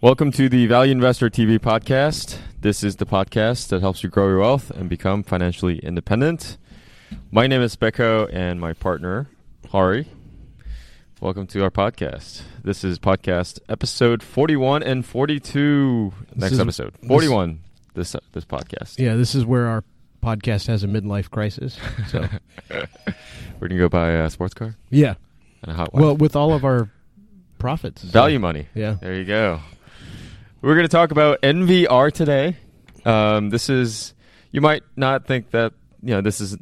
Welcome to the Value Investor TV podcast. This is the podcast that helps you grow your wealth and become financially independent. My name is Becco and my partner, Hari. Welcome to our podcast. This is podcast episode 41 and 42. Next is- episode. 41 this this podcast. Yeah, this is where our podcast has a midlife crisis. So, We're going to go buy a sports car yeah. and a hot wife. Well, with all of our profits. so- Value money. Yeah. There you go. We're going to talk about NVR today. Um, this is you might not think that you know this is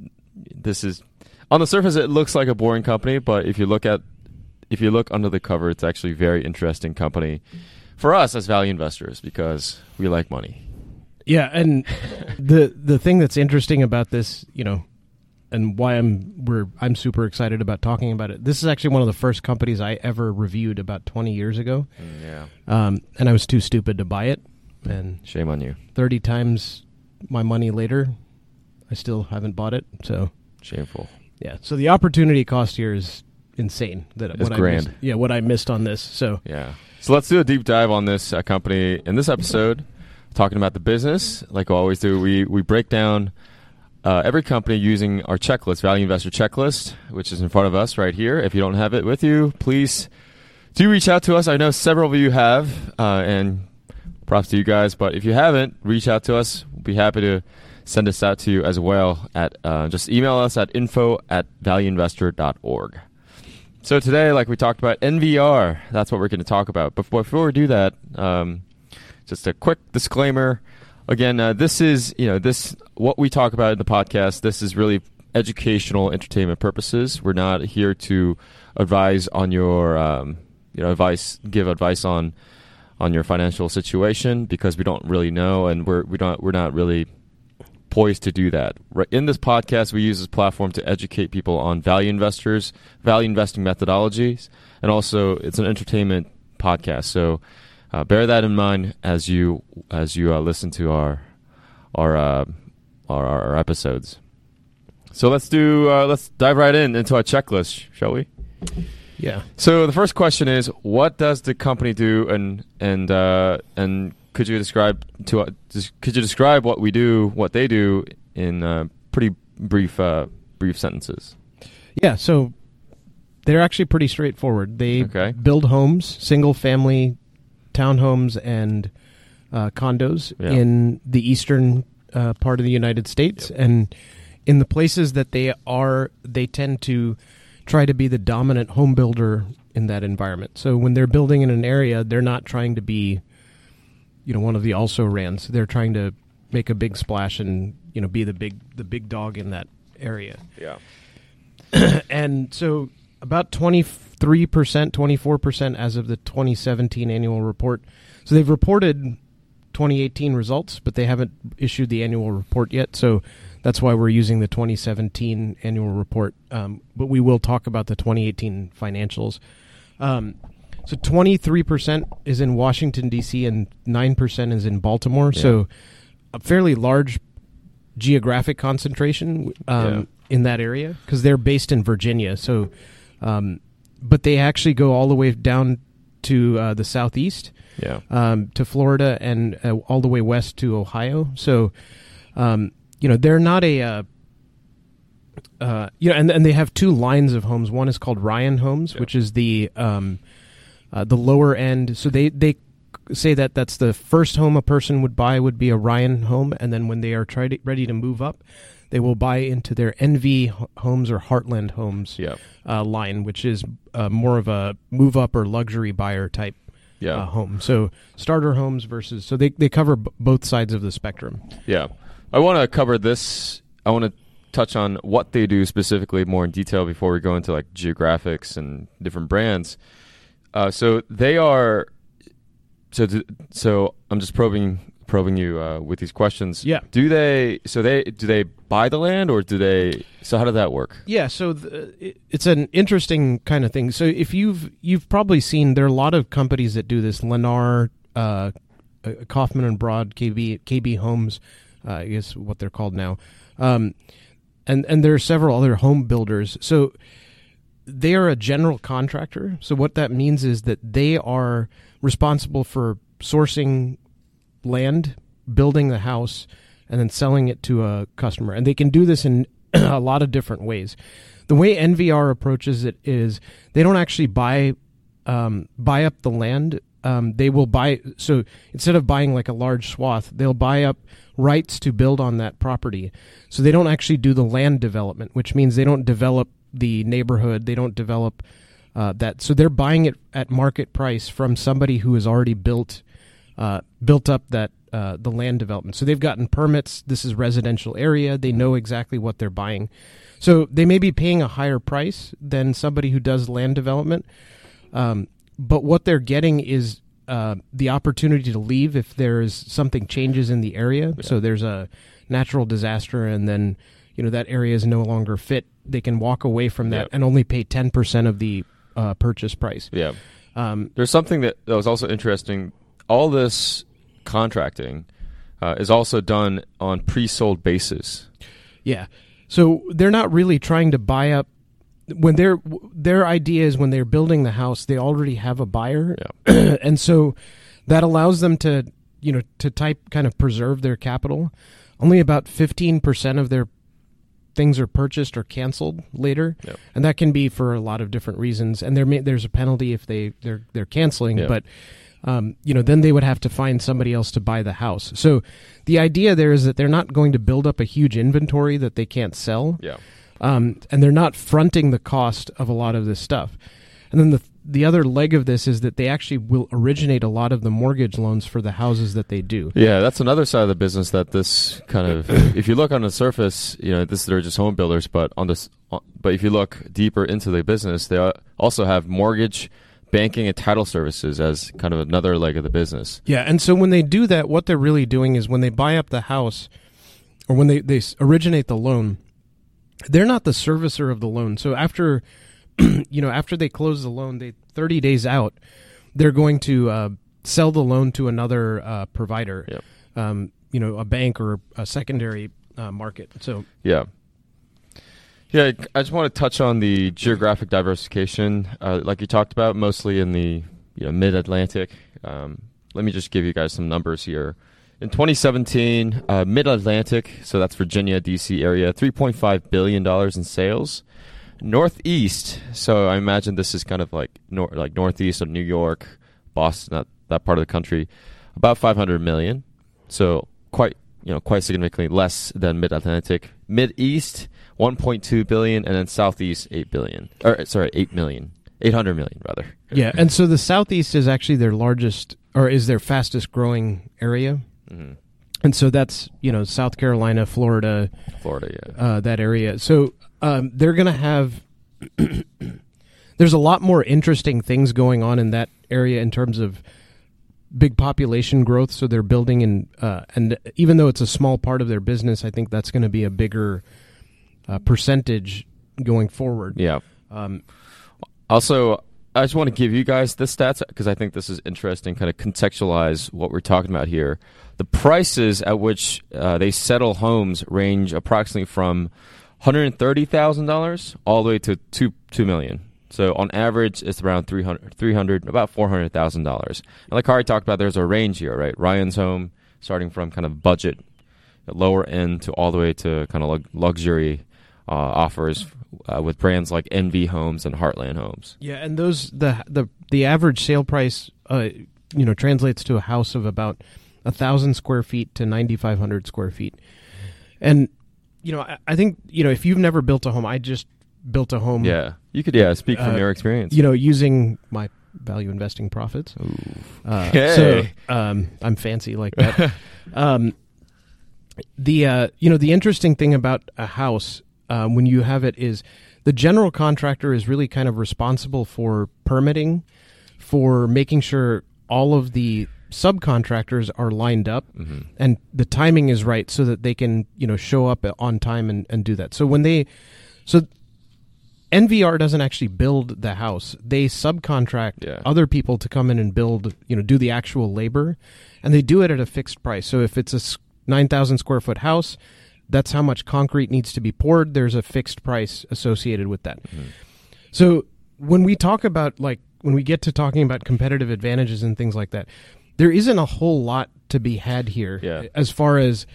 this is on the surface it looks like a boring company, but if you look at if you look under the cover, it's actually a very interesting company for us as value investors because we like money. Yeah, and the the thing that's interesting about this, you know, and why I'm we're I'm super excited about talking about it. This is actually one of the first companies I ever reviewed about 20 years ago. Yeah. Um, and I was too stupid to buy it. And Shame on you. 30 times my money later, I still haven't bought it. So, Shameful. yeah. So the opportunity cost here is insane. That It's what I grand. missed, yeah, what I missed on this. So, Yeah. So let's do a deep dive on this uh, company in this episode, talking about the business. Like we always do, we we break down uh, every company using our checklist, Value Investor Checklist, which is in front of us right here. If you don't have it with you, please do reach out to us. I know several of you have, uh, and props to you guys. But if you haven't, reach out to us. We'll be happy to send this out to you as well. At uh, just email us at info at valueinvestor.org. So today, like we talked about, NVR. That's what we're going to talk about. But before we do that, um, just a quick disclaimer. Again, uh, this is you know this what we talk about in the podcast. This is really educational, entertainment purposes. We're not here to advise on your um, you know advice, give advice on on your financial situation because we don't really know, and we're we don't we're not really poised to do that. In this podcast, we use this platform to educate people on value investors, value investing methodologies, and also it's an entertainment podcast. So uh, bear that in mind as you as you uh, listen to our our, uh, our our episodes. So let's do uh, let's dive right in into our checklist, shall we? yeah. So the first question is, what does the company do, and and uh, and could you describe to uh, could you describe what we do, what they do, in uh, pretty brief uh, brief sentences? Yeah, so they're actually pretty straightforward. They Okay. build homes, single family townhomes and uh, condos Yeah. in the eastern uh, part of the United States, and in the places that they are, they tend to try to be the dominant home builder in that environment. So when they're building in an area, they're not trying to be, you know, one of the also rans. They're trying to make a big splash and you know be the big the big dog in that area Yeah. and so about 23%, 24% as of the 2017 annual report. So they've reported 2018 results, but they haven't issued the annual report yet. So that's why we're using the 2017 annual report. Um, but we will talk about the 2018 financials. Um, so 23% is in Washington, D.C., and 9% is in Baltimore. Yeah. So a fairly large geographic concentration um, Yeah. in that area because they're based in Virginia. So, um, but they actually go all the way down to uh, the southeast, Yeah. um, to Florida, and uh, all the way west to Ohio. So, um, you know, they're not a. Uh, uh, you know, and and they have two lines of homes. One is called Ryan Homes, Yeah. which is the um, uh, the lower end. So they they say that that's the first home a person would buy would be a Ryan home, and then when they are try to, ready to move up, they will buy into their NV homes or Heartland homes Yeah. uh, line, which is uh, more of a move up or luxury buyer type Yeah. uh, home. So starter homes versus so they they cover b- both sides of the spectrum. Yeah. I want to cover this. I want to touch on what they do specifically more in detail before we go into like geographics and different brands. Uh, so they are. So so I'm just probing probing you uh, with these questions. Yeah. Do they? So they do they buy the land or do they? So how does that work? Yeah, so the, it- it's an interesting kind of thing. So if you've you've probably seen there are a lot of companies that do this. Lennar, uh, uh, Kaufman and Broad, KB KB Homes, uh, I guess what they're called now, um, and and there are several other home builders. So they are a general contractor. So what that means is that they are responsible for sourcing land, building the house, and then selling it to a customer. And they can do this in a lot of different ways. The way NVR approaches it is they don't actually buy um, buy up the land. Um, they will buy so instead of buying like a large swath, they'll buy up rights to build on that property. So they don't actually do the land development, which means they don't develop the neighborhood. They don't develop uh, that. So they're buying it at market price from somebody who has already built uh, built up that uh, the land development. So they've gotten permits. This is residential area. They know exactly what they're buying. So they may be paying a higher price than somebody who does land development. Um, but what they're getting is uh, the opportunity to leave if there's something changes in the area. Yeah. So there's a natural disaster, and then you know that area is no longer fit. They can walk away from that and only pay ten percent of the uh, purchase price. Yeah. Um, there's something that, that was also interesting. All this contracting uh, is also done on pre-sold basis. Yeah. So they're not really trying to buy up when their their idea is when they're building the house, they already have a buyer, yeah. and so that allows them to you know to type kind of preserve their capital. Only about fifteen percent of their things are purchased or canceled later, yep. and that can be for a lot of different reasons. And there may, there's a penalty if they they're they're canceling, yep. but um, you know then they would have to find somebody else to buy the house. So the idea there is that they're not going to build up a huge inventory that they can't sell. Yeah um, and they're not fronting the cost of a lot of this stuff. And then the the other leg of this is that they actually will originate a lot of the mortgage loans for the houses that they do. Yeah, that's another side of the business that this kind of. if you look on the surface, you know, this they're just home builders, but on this, but if you look deeper into the business, they also have mortgage banking and title services as kind of another leg of the business. Yeah, and so when they do that, what they're really doing is when they buy up the house or when they, they originate the loan, they're not the servicer of the loan. So after you know after they close the loan, they 30 days out, they're going to uh, sell the loan to another uh, provider. Yep. Um, you know, a bank or a secondary uh, market. So yeah. Yeah, I just want to touch on the geographic diversification, uh, like you talked about, mostly in the you know, mid Atlantic. Um, let me just give you guys some numbers here. In 2017, uh, Mid Atlantic, so that's Virginia, D.C. area, $3.5 billion in sales. Northeast, so I imagine this is kind of like nor- like northeast of New York, Boston, that, that part of the country, about 500 million. So you know quite significantly less than Mid Atlantic. Mid East, 1.2 billion, and then Southeast, 8 billion. Or sorry, 8 million. 800 million rather. Yeah, and so the Southeast is actually their largest or is their fastest growing area. Mm-hmm. And so that's you know South Carolina, Florida, Florida, yeah, uh, that area. So um, they're going to have. there's a lot more interesting things going on in that area in terms of big population growth. So they're building and uh, and even though it's a small part of their business, I think that's going to be a bigger uh, percentage going forward. Yeah. Um, also, I just want to give you guys the stats because I think this is interesting. Kind of contextualize what we're talking about here. The prices at which uh, they settle homes range approximately from one hundred thirty thousand dollars all the way to two two million. So on average, it's around 300, 300 about four hundred thousand dollars. And like Hari talked about, there's a range here, right? Ryan's home, starting from kind of budget, lower end to all the way to kind of luxury uh, offers uh, with brands like NV Homes and Heartland Homes. Yeah, and those the the the average sale price, uh, you know, translates to a house of about a thousand square feet to ninety five hundred square feet, and you know, I, I, think you know if you've never built a home, I just built a home. Yeah, you could yeah speak from uh, your experience. You know, using my value investing profits. Uh, so um, I'm fancy like that. um, the uh, you know the interesting thing about a house um, when you have it is the general contractor is really kind of responsible for permitting, for making sure all of the subcontractors are lined up mm-hmm. and the timing is right so that they can you know show up on time and, and do that so when they so NVR doesn't actually build the house. They subcontract yeah. other people to come in and build, you know, do the actual labor, and they do it at a fixed price. So if it's a nine thousand square foot house, that's how much concrete needs to be poured. There's a fixed price associated with that. Mm-hmm. So when we talk about like when we get to talking about competitive advantages and things like that, there isn't a whole lot to be had here Yeah. as far as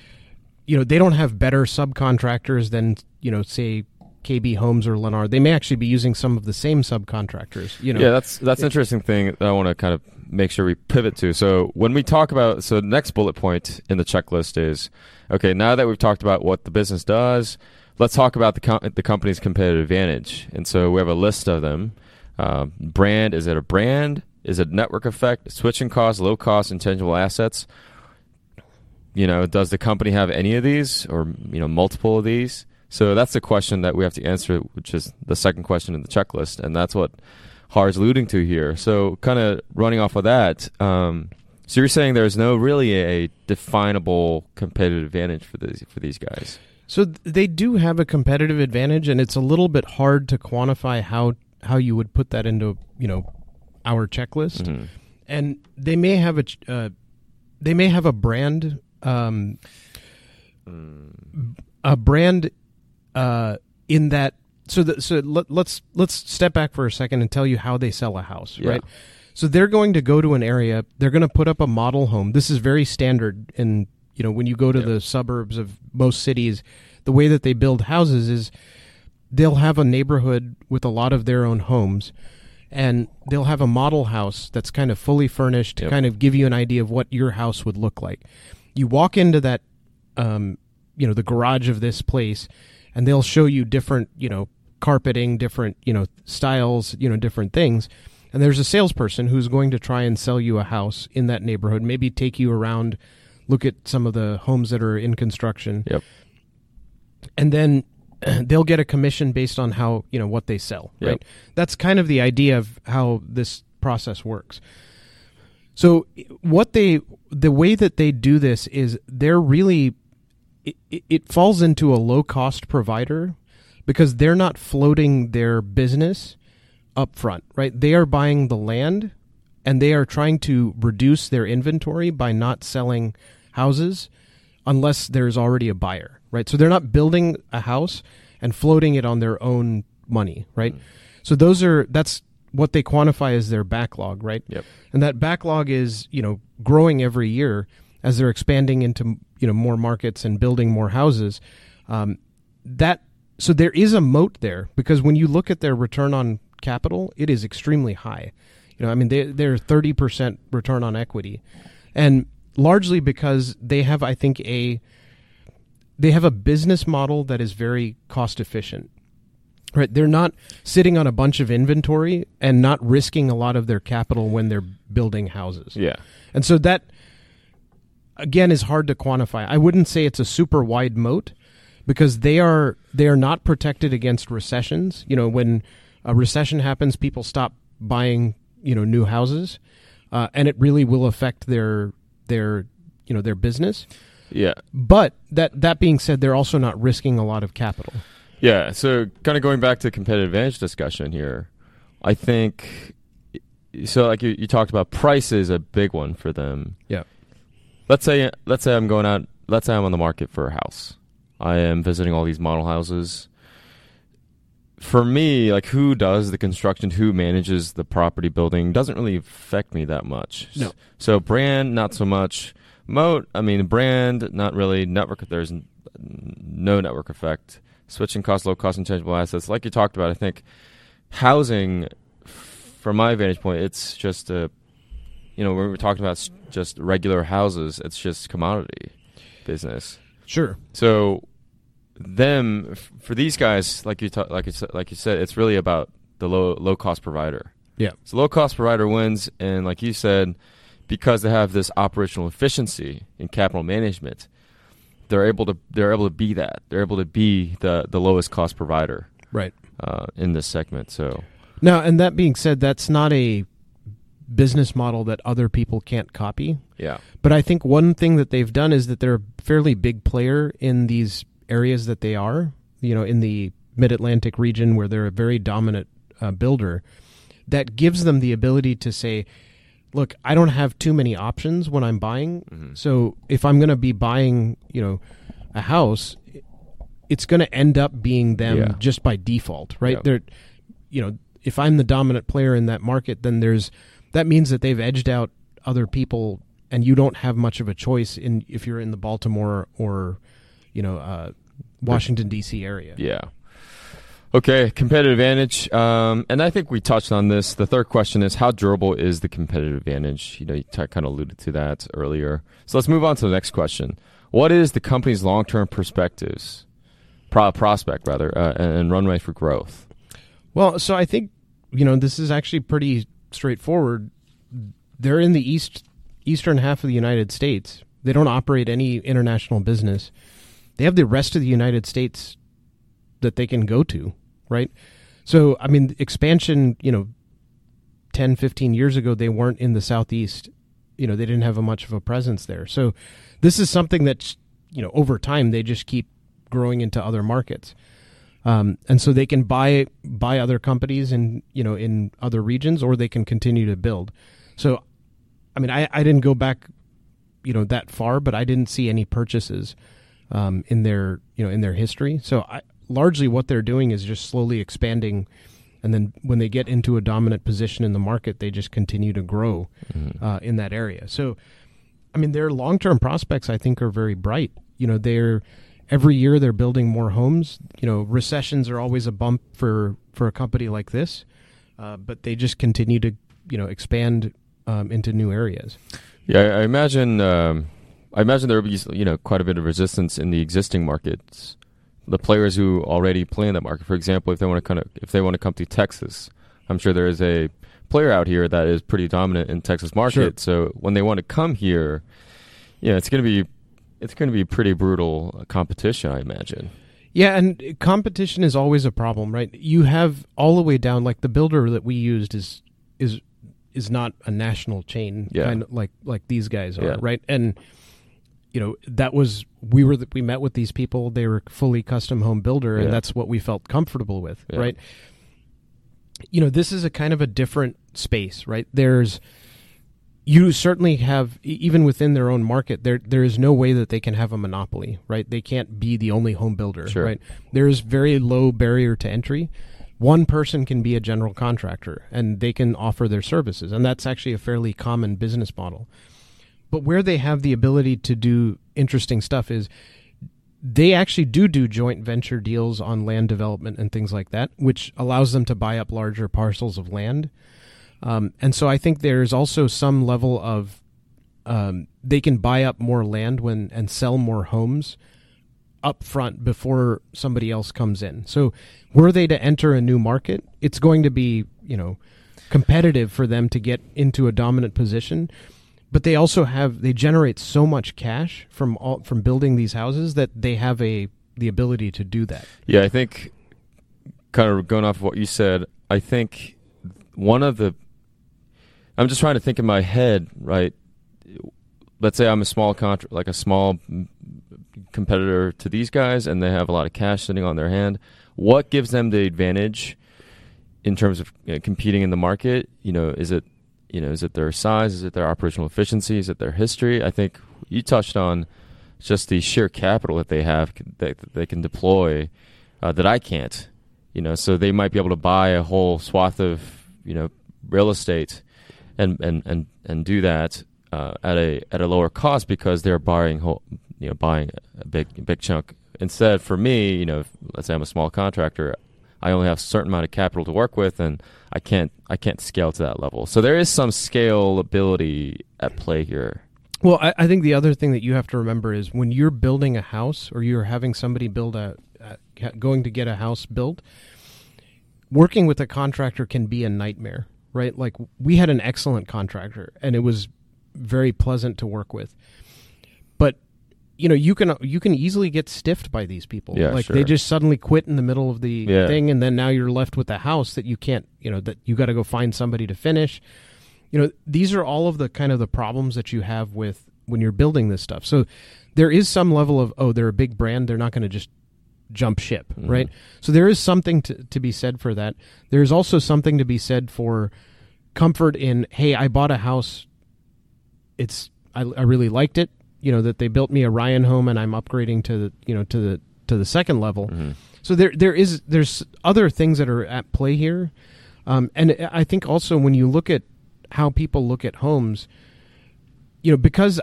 you know they don't have better subcontractors than you know say KB Homes or Lennar. They may actually be using some of the same subcontractors. You know, Yeah, that's that's an interesting thing that I want to kind of make sure we pivot to. So when we talk about so the next bullet point in the checklist is okay. Now that we've talked about what the business does, let's talk about the com- the company's competitive advantage. And so we have a list of them. Um, brand is it a brand? Is it network effect? Switching costs, low cost, intangible assets. You know, does the company have any of these, or you know, multiple of these? So that's the question that we have to answer, which is the second question in the checklist, and that's what Har is alluding to here. So, kind of running off of that, um, so you're saying there's no really a definable competitive advantage for these for these guys. So they do have a competitive advantage, and it's a little bit hard to quantify how how you would put that into you know our checklist. Mhm. And they may have a uh, they may have a brand um, a brand uh, in that. So the, so let, let's let's step back for a second and tell you how they sell a house, Yeah. right? So they're going to go to an area. They're going to put up a model home. This is very standard in you know when you go to Yeah. the suburbs of most cities. The way that they build houses is they'll have a neighborhood with a lot of their own homes and they'll have a model house that's kind of fully furnished to Yep. kind of give you an idea of what your house would look like. You walk into that um, you know the garage of this place and they'll show you different you know carpeting different you know styles you know different things and there's a salesperson who's going to try and sell you a house in that neighborhood maybe take you around look at some of the homes that are in construction Yep. and then they'll get a commission based on how you know what they sell Yep. right that's kind of the idea of how this process works so what they the way that they do this is they're really it, it- falls into a low cost provider because they're not floating their business up front right they are buying the land and they are trying to reduce their inventory by not selling houses unless there's already a buyer, right? So they're not building a house and floating it on their own money, right? Mm. So those are that's what they quantify as their backlog, right? Yep. And that backlog is, you know, growing every year as they're expanding into, you know, more markets and building more houses. Um, that so there is a moat there because when you look at their return on capital, it is extremely high. You know, I mean, they they're thirty percent return on equity, and largely because they have, I think, a they have a business model that is very cost efficient. Right, they're not sitting on a bunch of inventory and not risking a lot of their capital when they're building houses. Yeah. And so that again is hard to quantify. I wouldn't say it's a super wide moat because they are they are not protected against recessions. You know, when a recession happens, people stop buying, you know, new houses. Uh, and it really will affect their their you know their business. Yeah. But that that being said, they're also not risking a lot of capital. Yeah. So, kind of going back to the competitive advantage discussion here, I think so. Like you, you talked about, price is a big one for them. Yeah. Let's say, let's say I'm going out. Let's say I'm on the market for a house. I am visiting all these model houses. For me, like who does the construction, who manages the property building, doesn't really affect me that much. No. So brand, not so much. Moat, I mean, brand, not really. Network, there's no network effect. Switching cost, low cost, intangible assets. Like you talked about, I think housing, from my vantage point, it's just a, you know, when we're talking about just regular houses, it's just commodity business. Sure. So, them for these guys, like you ta- like you said, like you said, it's really about the low low cost provider. Yeah. So low cost provider wins, and like you said, because they have this operational efficiency in capital management, they're able to they're able to be that. They're able to be the the lowest cost provider Right. uh, in this segment. So Now, and that being said, that's not a business model that other people can't copy. yeah, But I think one thing that they've done is that they're a fairly big player in these areas that they are, you know, in the mid Atlantic region where they're a very dominant uh, builder. That gives them the ability to say, look, I don't have too many options when I'm buying. Mhm. So if I'm going to be buying, you know, a house, it's going to end up being them Yeah. just by default, right? Yeah. They're, you know, if I'm the dominant player in that market, then there's that means that they've edged out other people and you don't have much of a choice in if you're in the Baltimore or you know uh, Washington D.C. area. Yeah. Okay, competitive advantage, um, and I think we touched on this. The third question is how durable is the competitive advantage? You know, you t- kind of alluded to that earlier. So let's move on to the next question. What is the company's long-term perspectives, pro- prospect rather, uh, and, and runway for growth? Well, so I think you know this is actually pretty straightforward. They're in the east eastern half of the United States. They don't operate any international business. They have the rest of the United States that they can go to, right? So, I mean, expansion, you know, 10, 15 years ago, they weren't in the Southeast. You know, they didn't have a much of a presence there. So, this is something that, you know, over time, they just keep growing into other markets. Um, and so they can buy buy other companies in you know in other regions, or they can continue to build. So, I mean, I, I didn't go back, you know, that far, but I didn't see any purchases um, in their you know in their history. So, I, largely what they're doing is just slowly expanding, and then when they get into a dominant position in the market, they just continue to grow Mm-hmm. uh, in that area. So, I mean, their long term prospects I think are very bright. You know, they're every year they're building more homes. You know, recessions are always a bump for for a company like this, uh, but they just continue to you know expand um, into new areas. Yeah, I, imagine. Um, I imagine there will be you know quite a bit of resistance in the existing markets. The players who already play in that market, for example, if they want to kind of if they want to come to Texas, I'm sure there is a player out here that is pretty dominant in Texas market. So when they want to come here, yeah, it's going to be it's going to be pretty brutal uh, competition, I imagine. Yeah, and competition is always a problem, right? You have all the way down, like the builder that we used is is is not a national chain, Yeah. kind of like like these guys are, Yeah. right? And you know that was we were we met with these people; they were fully custom home builder, Yeah. and that's what we felt comfortable with, right? You know, this is a kind of a different space, right? There's you certainly have even within their own market there there is no way that they can have a monopoly right? They can't be the only home builder Sure. right? There is very low barrier to entry. One person can be a general contractor and they can offer their services and that's actually a fairly common business model. But where they have the ability to do interesting stuff is they actually do do joint venture deals on land development and things like that which allows them to buy up larger parcels of land um, and so I think there's also some level of um, they can buy up more land when and sell more homes up front before somebody else comes in. So were they to enter a new market, it's going to be you know competitive for them to get into a dominant position. But they also have they generate so much cash from all, from building these houses that they have a the ability to do that. Yeah, I think kind of going off of what you said, I think one of the I'm just trying to think in my head, right? Let's say I'm a small contra- like a small competitor to these guys and they have a lot of cash sitting on their hand. What gives them the advantage in terms of you know, competing in the market? You know, is it you know, is it their size? Is it their operational efficiency? Is it their history? I think you touched on just the sheer capital that they have that that they can deploy uh, that I can't. You know, so they might be able to buy a whole swath of you know real estate and and and and do that uh, at a at a lower cost because they're buying whole you know buying a big big chunk. Instead, for me, you know, let's say I'm a small contractor, I only have a certain amount of capital to work with, and I can't I can't scale to that level. So there is some scalability at play here. Well, I, I think the other thing that you have to remember is when you're building a house or you're having somebody build a, a going to get a house built, working with a contractor can be a nightmare, right? Like we had an excellent contractor and it was very pleasant to work with. But you know, you can you can easily get stiffed by these people. Yeah, like sure. they just suddenly quit in the middle of the Yeah. thing and then now you're left with a house that you can't, you know, that you got to go find somebody to finish you know these are all of the kind of the problems that you have with when you're building this stuff so there is some level of oh they're a big brand they're not going to just jump ship Mhm. right? So there is something to, to be said for that. There's also something to be said for comfort in hey i bought a house. It's i, I really liked it you know that they built me a ryan home and i'm upgrading to the you know to the to the second level. Mhm. so there there is there's other things that are at play here, um, and I think also when you look at how people look at homes, you know, because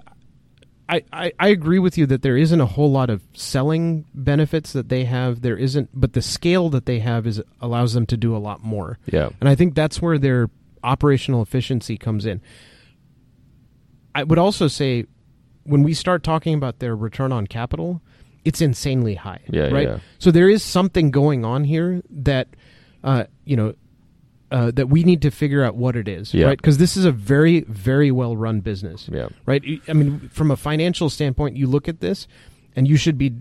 I, I, I agree with you that there isn't a whole lot of selling benefits that they have. There isn't, but the scale that they have is allows them to do a lot more. Yeah. And I think that's where their operational efficiency comes in. I would also say when we start talking about their return on capital, it's insanely high. Yeah, Right. yeah. So there is something going on here that, uh, you know, uh, that we need to figure out what it is. Yeah. Right. Because this is a very, very well run business. Yeah. Right. I mean, from a financial standpoint, you look at this, and you should be.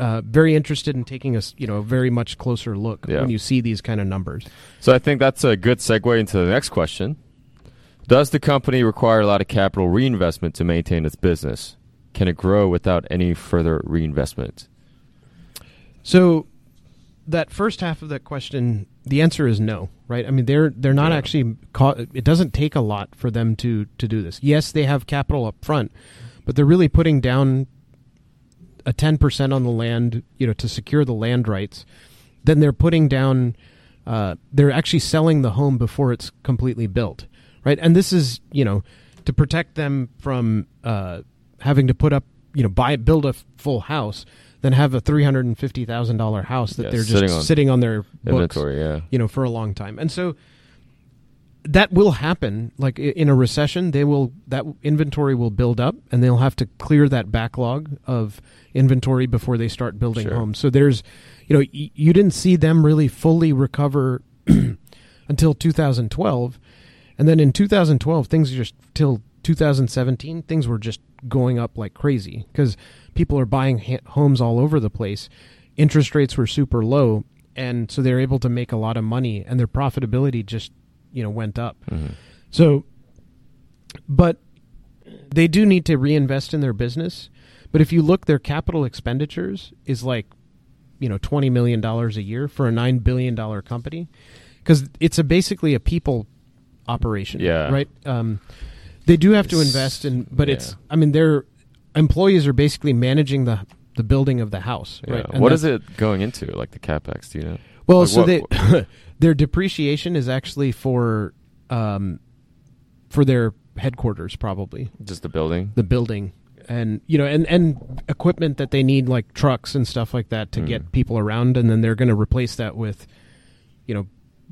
Uh, very interested in taking a you know a very much closer look Yeah. when you see these kind of numbers. So I think that's a good segue into the next question. Does the company require a lot of capital reinvestment to maintain its business? Can it grow without any further reinvestment? So that first half of that question, the answer is no, right? I mean, they're they're not Yeah. actually. It doesn't take a lot for them to to do this. Yes, they have capital up front, but they're really putting down a ten percent on the land, you know, to secure the land rights. Then they're putting down. Uh, they're actually selling the home before it's completely built, right? And this is you know to protect them from uh, having to put up you know buy build a full house, then have a three hundred and fifty thousand dollar house that Yeah, they're just sitting sitting on on, their books, Inventory, yeah. you know, for a long time. And so that will happen. Like in a recession, they will that inventory will build up, and they'll have to clear that backlog of inventory before they start building Sure. homes. So there's, you know, y- you didn't see them really fully recover until 2012, and then in 2012 things just till 2017 things were just going up like crazy because people are buying ha- homes all over the place. Interest rates were super low, and so they're able to make a lot of money, and their profitability just you know went up. Mhm. So, but they do need to reinvest in their business. But if you look, their capital expenditures is like, you know, twenty million dollars a year for a nine billion dollar company, because it's a basically a people operation. Yeah. right. Um, they do have to invest in, but it's. I mean, their employees are basically managing the the building of the house. Right. What is it going into? Like the capex? Do you know? well, Like so what- they their depreciation is actually for um for their headquarters probably Just the building? the building and you know and and equipment that they need like trucks and stuff like that to Mm. get people around and then they're going to replace that with you know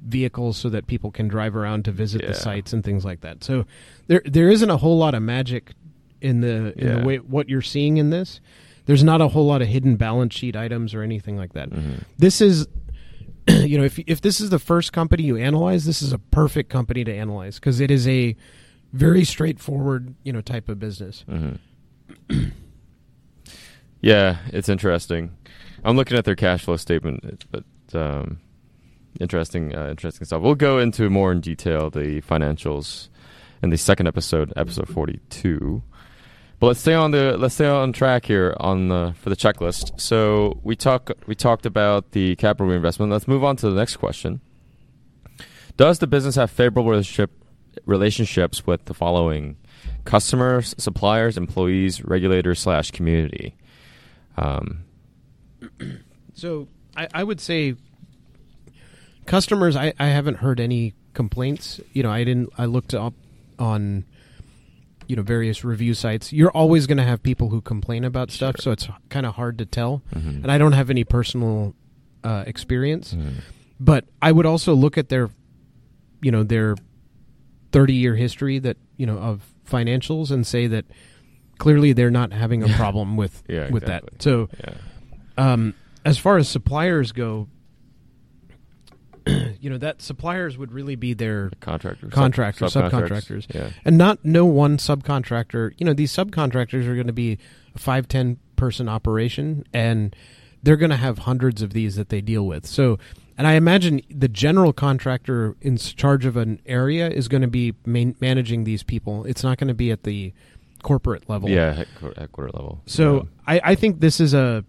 vehicles so that people can drive around to visit Yeah. the sites and things like that. So there there isn't a whole lot of magic in the in Yeah. the way what you're seeing in this. There's not a whole lot of hidden balance sheet items or anything like that. Mhm. This is you know if if this is the first company you analyze, this is a perfect company to analyze because it is a very straightforward, you know, type of business. hmm yeah, it's interesting. I'm looking at their cash flow statement, but um, interesting, uh, interesting stuff. We'll go into more in detail the financials in the second episode, episode 42. But let's stay on the let's stay on track here on the for the checklist. So we talk we talked about the capital reinvestment. Let's move on to the next question. Does the business have favorable relationship relationships with the following customers, suppliers, employees, regulators slash community? Um, So I, I would say customers. I, I haven't heard any complaints. You know, I didn't. I looked up on you know various review sites. You're always going to have people who complain about stuff, so it's kind of hard to tell. mhm. And I don't have any personal uh, experience, Mhm. but I would also look at their you know their 30 year history that you know of financials and say that clearly they're not having a problem with Yeah, with exactly. that. So Yeah. um, as far as suppliers go, you know that suppliers would really be their Contractors, Contractors, sub- subcontractors. Yeah. and not no one subcontractor. You know these subcontractors are going to be a five ten person operation, and they're going to have hundreds of these that they deal with. So, and I imagine the general contractor in charge of an area is going to be man- managing these people. It's not going to be at the corporate level. Yeah, headquarter, headquarter level. So I, I think this is a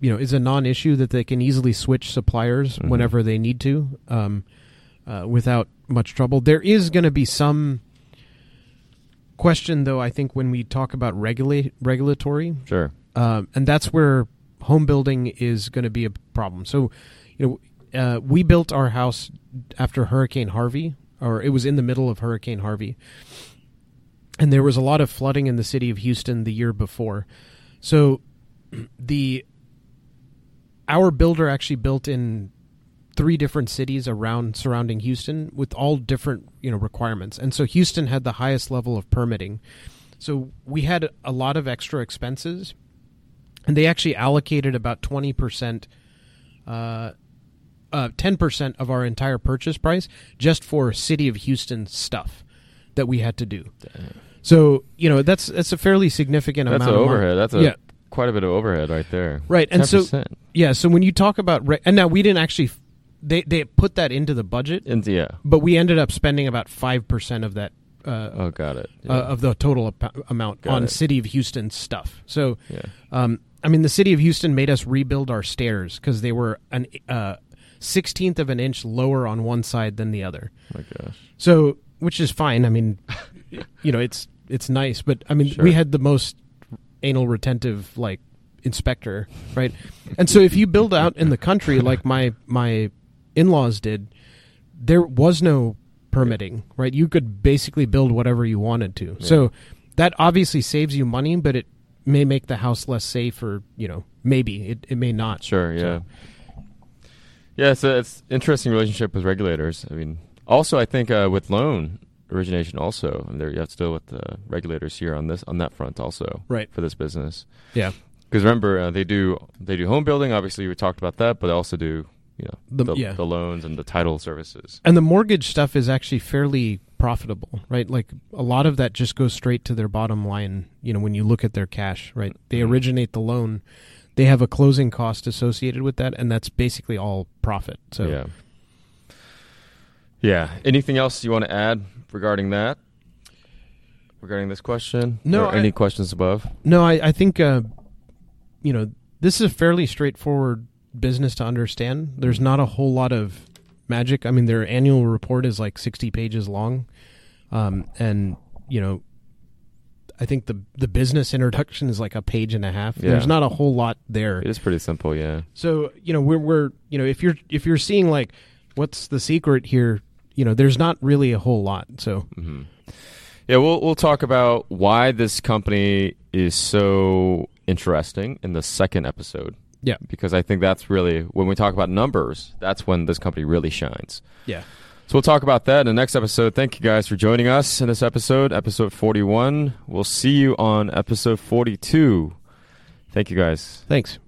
you know is a non-issue that they can easily switch suppliers Mhm. whenever they need to um, uh, without much trouble. There is going to be some question though. I think when we talk about regulate regulatory, sure. um, and that's where home building is going to be a problem. So, you know, uh, we built our house after Hurricane Harvey, or it was in the middle of Hurricane Harvey, and there was a lot of flooding in the city of Houston the year before. So the our builder actually built in three different cities around surrounding Houston with all different you know requirements, and so Houston had the highest level of permitting. So we had a lot of extra expenses, and they actually allocated about twenty percent. Uh, uh, 10% of our entire purchase price just for city of Houston stuff that we had to do. So, you know, that's that's a fairly significant That's amount mon- overhead. That's a yeah, quite a bit of overhead right there. Right, and so 10%. yeah, so when you talk about re- and now we didn't actually they they put that into the budget, And yeah. but we ended up spending about 5% of that uh, Oh, got it. Yeah. uh, of the total ap- amount Got on it. city of Houston stuff. So yeah. um, I mean, the city of Houston made us rebuild our stairs because they were an uh, sixteenth of an inch lower on one side than the other. My gosh. So, which is fine. I mean, you know, it's it's nice, but I mean, Sure. we had the most anal retentive like inspector, right? And so, if you build out in the country like my my in laws did, there was no permitting, right? You could basically build whatever you wanted to. So that obviously saves you money, but it may make the house less safe, or you know, maybe it, it may not. Sure. Yeah. So- Yeah. so it's interesting relationship with regulators. I mean, also I think uh, with loan origination, also I mean, there you have to deal with the regulators here on this on that front also Right. for this business. Yeah. Because remember, uh, they do they do home building. Obviously, we talked about that, but they also do you know The- the, yeah. the loans and the title services. And the mortgage stuff is actually fairly profitable, right? Like a lot of that just goes straight to their bottom line, you know, when you look at their cash, right? They Mhm. originate the loan, they have a closing cost associated with that, and that's basically all profit. So yeah, yeah. Anything else you want to add regarding that? Regarding this question? No, I- any questions above? no, I, I think uh, you know, this is a fairly straightforward business to understand. There's not a whole lot of magic. I mean, their annual report is like 60 pages long. Um, and you know, I think the the business introduction is like a page and a half. Yeah. There's not a whole lot there. It is pretty simple. Yeah. So you know, we're we're you know, if you're if you're seeing like what's the secret here, you know, there's not really a whole lot. So hmm Yeah, we'll we'll talk about why this company is so interesting in the second episode. Yeah. because I think that's really when we talk about numbers, that's when this company really shines. yeah, So we'll talk about that in the next episode. Thank you guys for joining us in this episode, episode 41. We'll see you on episode 42. Thank you guys. thanks.